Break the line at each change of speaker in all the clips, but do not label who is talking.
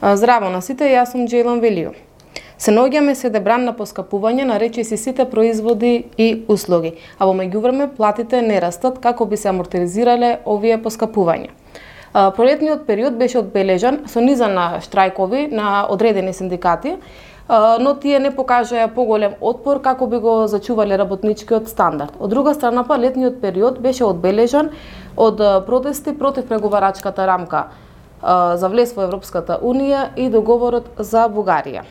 Здраво на сите, јас сум Джейлан Велио. Се наоѓаме се да дебран на поскапување на речиси сите производи и услуги, а во меѓувреме платите не растат како би се амортизирале овие поскапувања. Пролетниот период беше одбележан со низа на штрајкови на одредени синдикати, но тие не покажаа поголем отпор како би го зачувале работничкиот стандард. Од друга страна па летниот период беше одбележан од протести против преговарачката рамка за влез во Европската Унија и договорот за Бугарија.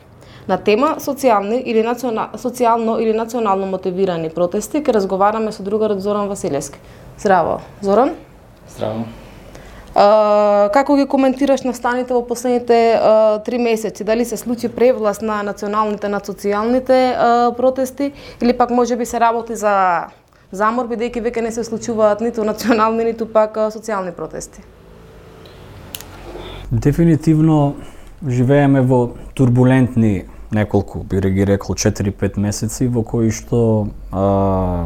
На тема социјални или национал, социјално или национално мотивирани протести ќе разговараме со другарот Зоран Василевски. Здраво, Зоран.
Здраво.
А, како ги коментираш настаните во последните а, три месеци? Дали се случи превласт на националните над социјалните а, протести или пак може би се работи за замор бидејќи веќе не се случуваат ниту национални ниту пак социјални протести?
Дефинитивно живееме во турбулентни неколку, би ги рекол, 4-5 месеци во кои што а,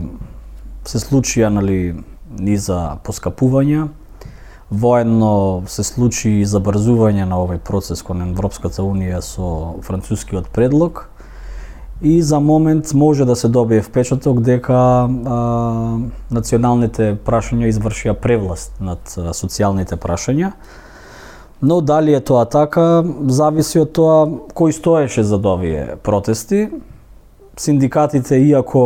се случија нали, низа поскапувања, воедно се случи и забрзување на овој процес кон Европската Унија со францускиот предлог и за момент може да се добие впечаток дека а, националните прашања извршија превласт над социјалните прашања. Но дали е тоа така, зависи од тоа кој стоеше за овие протести. Синдикатите, иако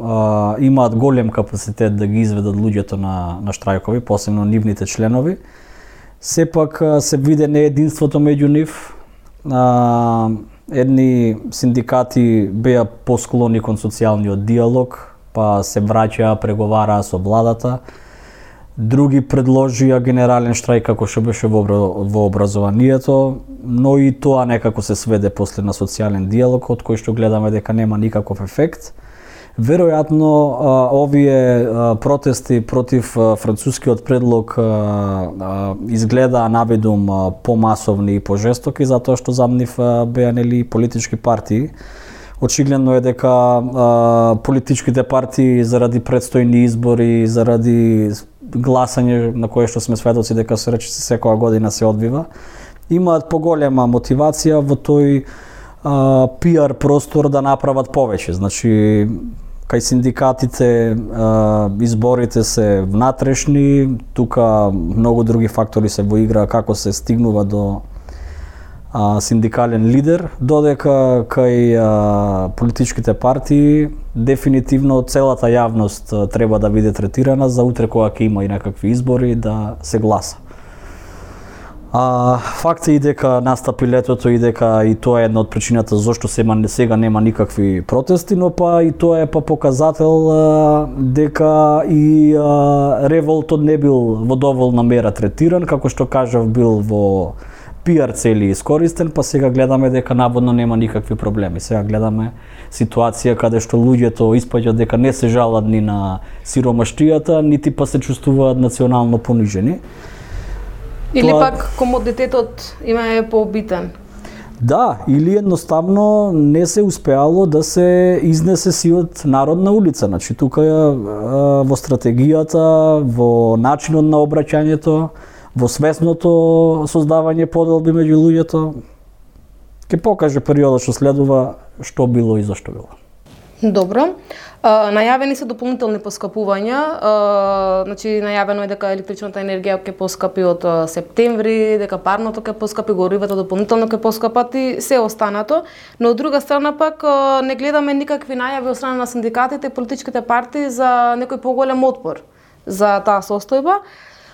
а, имаат голем капацитет да ги изведат луѓето на, на штрајкови, посебно нивните членови, сепак се виде неединството меѓу нив. А, едни синдикати беа посклони кон социјалниот диалог, па се враќаа, преговараа со владата, други предложија генерален штрајк како што беше во, во образованието, но и тоа некако се сведе после на социјален диалог, од кој што гледаме дека нема никаков ефект. Веројатно овие протести против францускиот предлог изгледа навидум помасовни и пожестоки затоа што замнив беа нели политички партии очигледно е дека а, политичките партии заради предстојни избори, заради гласање на кое што сме сведоци дека се рече секоја година се одвива, имаат поголема мотивација во тој а, пиар простор да направат повеќе. Значи, кај синдикатите а, изборите се внатрешни, тука многу други фактори се во игра како се стигнува до а, синдикален лидер, додека кај а, политичките партии дефинитивно целата јавност а, треба да биде третирана за утре кога ќе има и некакви избори да се гласа. А, факт е и дека настапи летото и дека и тоа е една од причината зошто сема сега нема никакви протести, но па и тоа е па показател а, дека и а, револтот не бил во доволна мера третиран, како што кажав бил во пиар цели искористен, па сега гледаме дека наводно нема никакви проблеми. Сега гледаме ситуација каде што луѓето испаѓаат дека не се жалат ни на сиромаштијата, нити па се чувствуваат национално понижени.
Или Тоа... пак комодитетот има е пообитен.
Да, или едноставно не се успеало да се изнесе сиот народ на улица. Значи, тука во стратегијата, во начинот на обраќањето, во свесното создавање поделби меѓу луѓето, ќе покаже периодот што следува што било и зашто било.
Добро. А, најавени се дополнителни поскапувања. А, значи најавено е дека електричната енергија ќе поскапи од септември, дека парното ќе поскапи, горивата дополнително ќе поскапат и се останато, но од друга страна пак не гледаме никакви најави од страна на синдикатите и политичките партии за некој поголем отпор за таа состојба.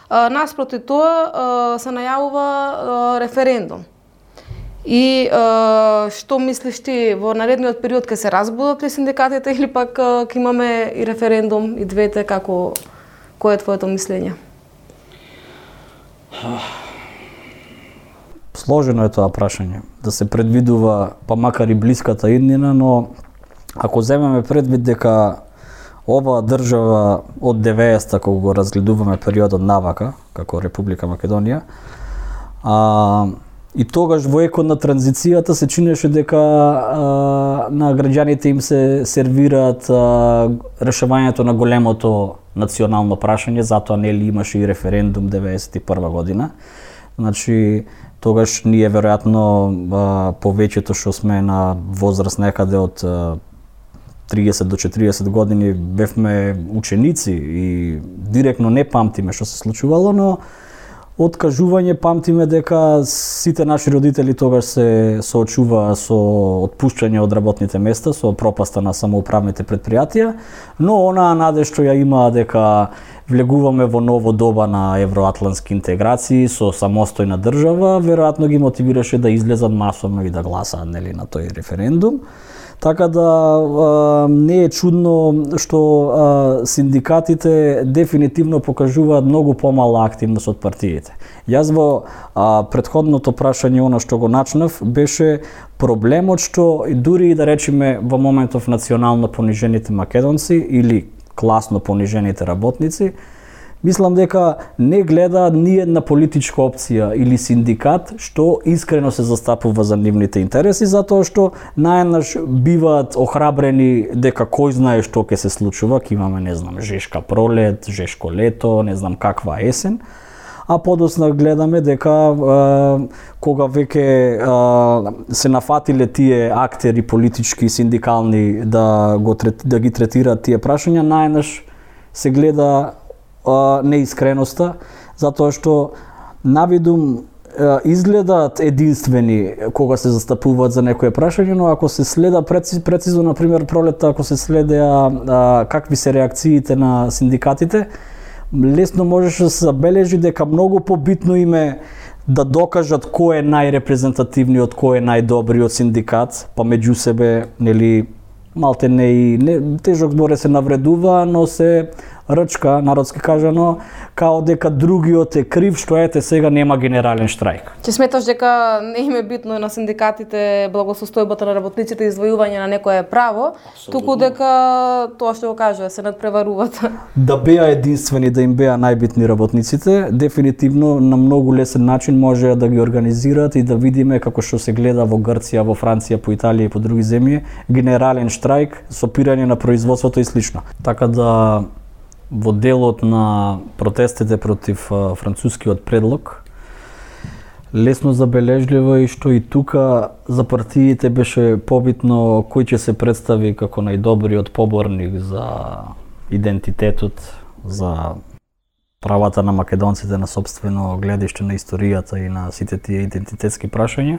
Наспроти тоа се најавува референдум. И што мислиш ти во наредниот период ќе се разбудат ли синдикатите или пак ќе имаме и референдум и двете како кој е твоето мислење?
Сложено е тоа прашање. Да се предвидува па макар и блиската иднина, но ако земеме предвид дека оваа држава од 90-та кога го разгледуваме периодот навака како Република Македонија, а, и тогаш во екот на транзицијата се чинеше дека а, на граѓаните им се сервираат а, решавањето на големото национално прашање, затоа нели имаше и референдум 91 година. Значи, тогаш ние веројатно повеќето што сме на возраст некаде од 30 до 40 години бевме ученици и директно не памтиме што се случувало, но од кажување памтиме дека сите наши родители тогаш се соочуваа со отпуштање од работните места, со пропаста на самоуправните предпријатија, но онаа наде што ја имаа дека влегуваме во ново доба на евроатлански интеграции со самостојна држава, веројатно ги мотивираше да излезат масовно и да гласаат нели на тој референдум. Така да не е чудно што синдикатите дефинитивно покажуваат многу помала активност од партиите. Јас во предходното прашање, она што го начнав, беше проблемот што дури и да речеме во моментов национално понижените македонци или класно понижените работници, мислам дека не гледа ни една политичка опција или синдикат што искрено се застапува за нивните интереси, затоа што најнаш биваат охрабрени дека кој знае што ќе се случува, ќе имаме, не знам, жешка пролет, жешко лето, не знам каква есен, а подосна гледаме дека е, кога веќе се нафатиле тие актери политички и синдикални да го да ги третираат тие прашања, најнаш се гледа неискреноста, затоа што навидум изгледаат единствени кога се застапуваат за некое прашање, но ако се следа прецизно, прецизно на пример пролета, ако се следеа а, какви се реакциите на синдикатите, лесно можеше да се забележи дека многу побитно име да докажат кој е најрепрезентативниот, кој е најдобриот синдикат, па меѓу себе, нели, малте не и не, тежок збор се навредува, но се рчка, народски кажано, као дека другиот е крив што ете сега нема генерален штрајк.
Че сметаш дека не им е битно на синдикатите благосостојбата на работниците и извојување на некое право, Абсолютно. туку дека тоа што го кажува се надпреваруваат.
Да беа единствени, да им беа најбитни работниците, дефинитивно на многу лесен начин може да ги организираат и да видиме како што се гледа во Грција, во Франција, по Италија и по други земји, генерален штрајк, сопирање на производството и слично. Така да во делот на протестите против францускиот предлог, лесно забележливо и што и тука за партиите беше побитно кој ќе се представи како најдобриот поборник за идентитетот, за правата на македонците на собствено гледиште на историјата и на сите тие идентитетски прашања.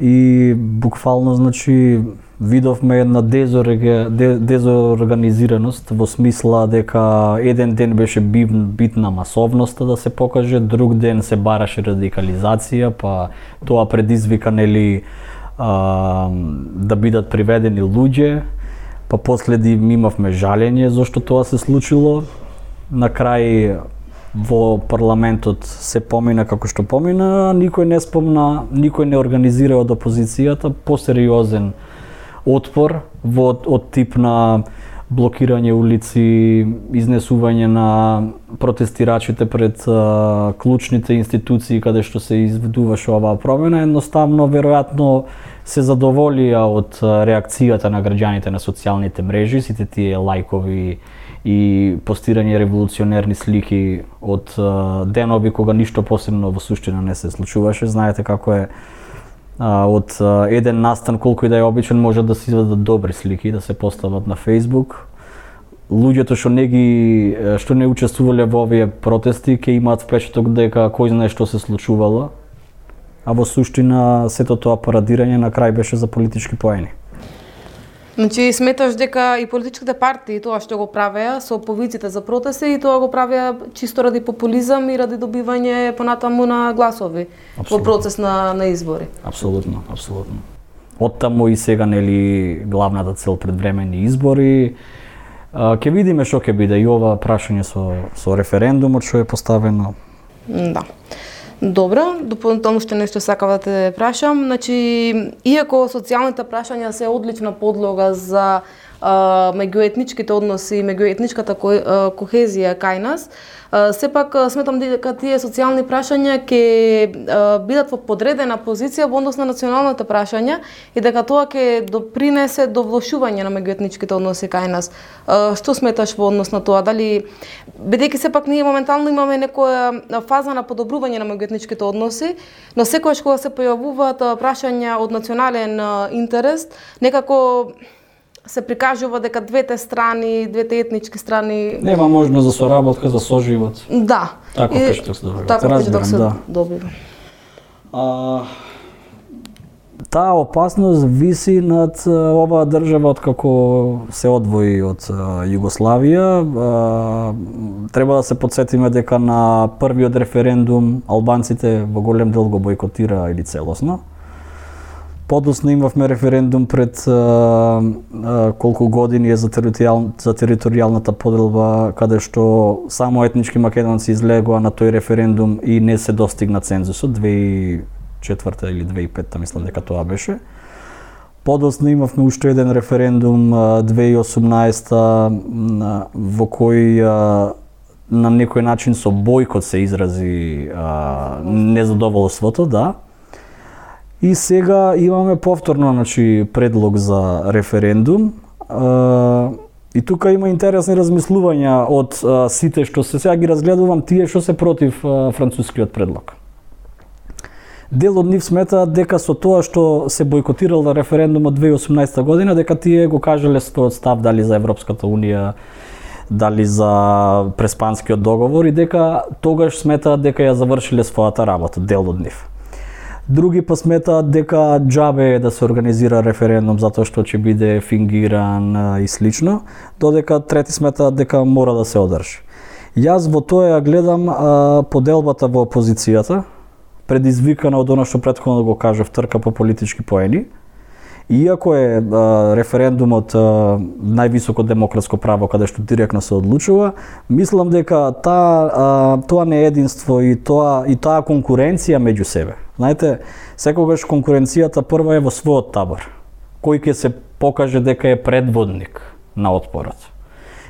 И буквално значи видовме една дезорганизираност во смисла дека еден ден беше битна масовноста да се покаже, друг ден се бараше радикализација, па тоа предизвика нели а, да бидат приведени луѓе, па последи имавме жалење зашто тоа се случило. На крај во парламентот се помина како што помина, никој не спомна, никој не организира од опозицијата посериозен отпор во од тип на блокирање улици, изнесување на протестирачите пред а, клучните институции каде што се изведуваше оваа промена, едноставно веројатно се задоволија од реакцијата на граѓаните на социјалните мрежи, сите тие лајкови и постирање револуционерни слики од денови кога ништо посебно во суштина не се случуваше. Знаете како е а, од а, еден настан колку и да е обичен може да се изведат добри слики да се постават на Facebook. Луѓето што не ги што не учествувале во овие протести ќе имаат впечаток дека кој знае што се случувало. А во суштина сето тоа парадирање на крај беше за политички поени.
Значи сметаш дека и политичките партии тоа што го правеа со повиците за протести и тоа го правеа чисто ради популизам и ради добивање понатаму на гласови абсолютно. во процес на на избори.
Апсолутно, апсолутно. Оттаму и сега нели главната цел предвремени избори. Ке видиме што ќе биде и ова прашање со со референдумот што е поставено.
Да. Добро, дополнително што нешто сакав да те прашам, значи иако социјалните прашања се одлична подлога за меѓуетничките односи и меѓуетничката кохезија кај нас, сепак сметам дека тие социјални прашања ќе бидат во подредена позиција во однос на националните прашања и дека тоа ќе допринесе до влошување на меѓуетничките односи кај нас. Што сметаш во однос на тоа? Дали бидејќи сепак ние моментално имаме некоја фаза на подобрување на меѓуетничките односи, но секогаш кога се појавуваат прашања од национален интерес, некако се прикажува дека двете страни, двете етнички страни
нема можност за соработка, за соживот.
Да.
Така и, што се добива.
Така
разбирам,
се
да.
добива.
А, таа опасност виси над оваа држава од како се одвои од Југославија. Треба да се подсетиме дека на првиот референдум албанците во голем дел го бойкотира или целосно подосно имавме референдум пред а, а, колку години е за, територијал, за територијалната поделба, каде што само етнички македонци излегоа на тој референдум и не се достигна цензусот, 2004 или 2005 мислам дека тоа беше. Подосно имавме уште еден референдум 2018 во кој на некој начин со бојкот се изрази а, незадоволството, да И сега имаме повторно значи, предлог за референдум. И тука има интересни размислувања од сите што се сега ги разгледувам тие што се против францускиот предлог. Дел од нив сметаат дека со тоа што се бойкотирал на референдумот 2018 година, дека тие го кажале својот став дали за Европската унија, дали за преспанскиот договор и дека тогаш сметаат дека ја завршиле својата работа, дел од нив. Други па сметаат дека џабе е да се организира референдум затоа што ќе биде фингиран и слично, додека трети сметаат дека мора да се одржи. Јас во тоа ја гледам а, поделбата во опозицијата, предизвикана од оно што претходно го кажав, трка по политички поени, Иако е а, референдумот а, највисоко демократско право каде што директно се одлучува, мислам дека таа а, тоа неединство и тоа и таа конкуренција меѓу себе. Знаете, секогаш конкуренцијата прва е во својот табор, кој ќе се покаже дека е предводник на отпорот.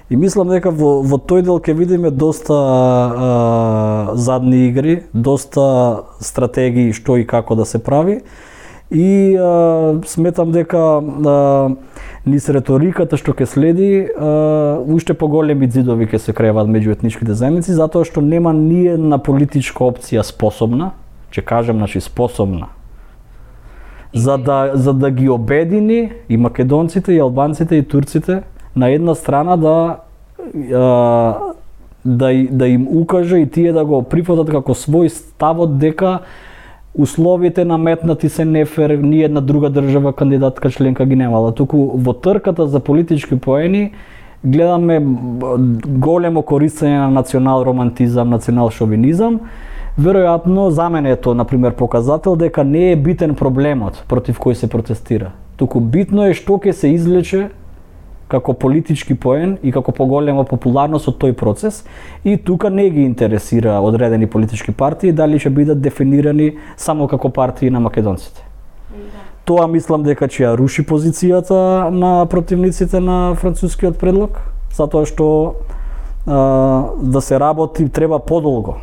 И мислам дека во, во тој дел ќе видиме доста а, задни игри, доста стратегии што и како да се прави и а, сметам дека а, низ реториката што ќе следи, а, уште поголеми зидови ќе се крејават меѓу етничките заедници, затоа што нема ни една политичка опција способна, ќе кажам, значи способна, за да, за да ги обедини и македонците, и албанците, и турците на една страна да а, да, да им укаже и тие да го прифатат како свој ставот дека условите наметнати се нефер, ни една друга држава кандидатка членка ги немала. Туку во трката за политички поени гледаме големо користење на национал романтизам, национал шовинизам. Веројатно за мене е тоа, например, показател дека не е битен проблемот против кој се протестира. Туку битно е што ќе се излече како политички поен и како поголема популарност од тој процес и тука не ги интересира одредени политички партии дали ќе бидат дефинирани само како партии на македонците. Да. Тоа мислам дека ќе ја руши позицијата на противниците на францускиот предлог, затоа што а, да се работи треба подолго,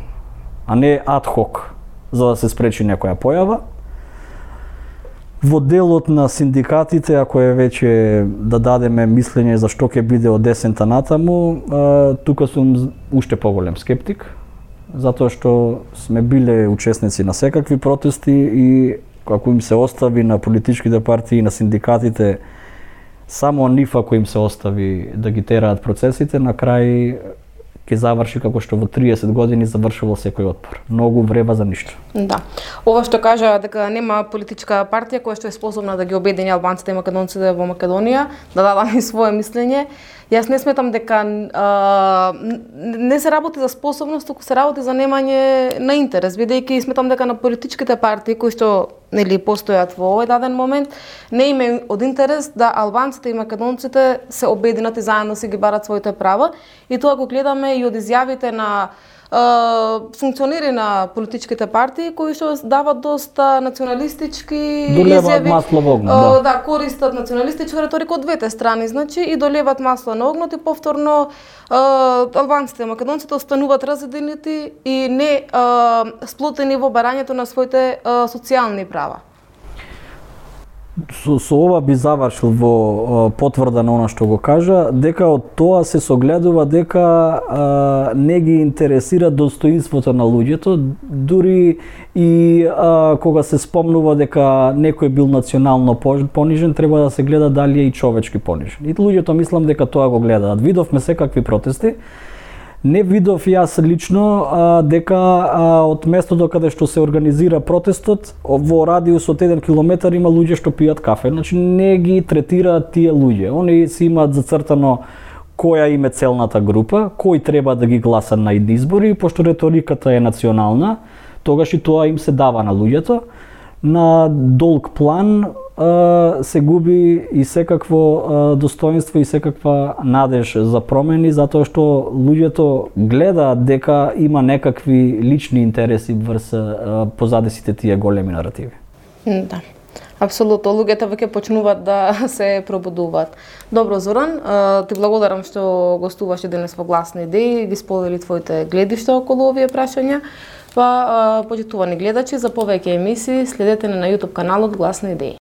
а не адхок за да се спречи некоја појава Во делот на синдикатите, ако е веќе да дадеме мислење за што ќе биде од десента натаму, тука сум уште поголем скептик, затоа што сме биле учесници на секакви протести и ако им се остави на политичките партии и на синдикатите само нив ако им се остави да ги тераат процесите, на крај ќе заврши како што во 30 години завршувал секој отпор. Многу врева за ништо.
Да. Ова што кажа дека нема политичка партија која што е способна да ги обедини албанците и македонците во Македонија, да дадат и свое мислење, Јас не сметам дека а, не се работи за способност, туку се работи за немање на интерес, бидејќи сметам дека на политичките партии кои што нели постојат во овој даден момент, не име од интерес да албанците и македонците се обединат и заедно си ги барат своите права. И тоа го гледаме и од изјавите на функционери на политичките партии кои што дават доста националистички изјави.
масло во огнот, да.
да, користат националистичка риторика од двете страни, значи и долеват масло на огнот и повторно албанците и македонците остануваат разединети и не сплотени во барањето на своите социјални права
со, со ова би завршил во потврда на она што го кажа, дека од тоа се согледува дека а, не ги интересира достоинството на луѓето, дури и а, кога се спомнува дека некој бил национално понижен, треба да се гледа дали е и човечки понижен. И луѓето мислам дека тоа го гледаат. Видовме секакви протести, Не видов јас лично а, дека а, од местото каде што се организира протестот, во радиус од 1 километар има луѓе што пијат кафе. Значи не ги третираат тие луѓе. Они си имаат зацртано која им е целната група, кој треба да ги гласа на избори, пошто реториката е национална, тогаш и тоа им се дава на луѓето. На долг план се губи и секакво достоинство и секаква надеж за промени затоа што луѓето гледаат дека има некакви лични интереси врз позади сите тие големи наративи.
Да. Апсолутно, луѓето веќе почнуваат да се пробудуваат. Добро, Зоран, ти благодарам што гостуваше денес во Гласни идеи, ги сподели твоите гледишта околу овие прашања. Па, почитувани гледачи, за повеќе емисии следете на YouTube каналот Гласни идеи.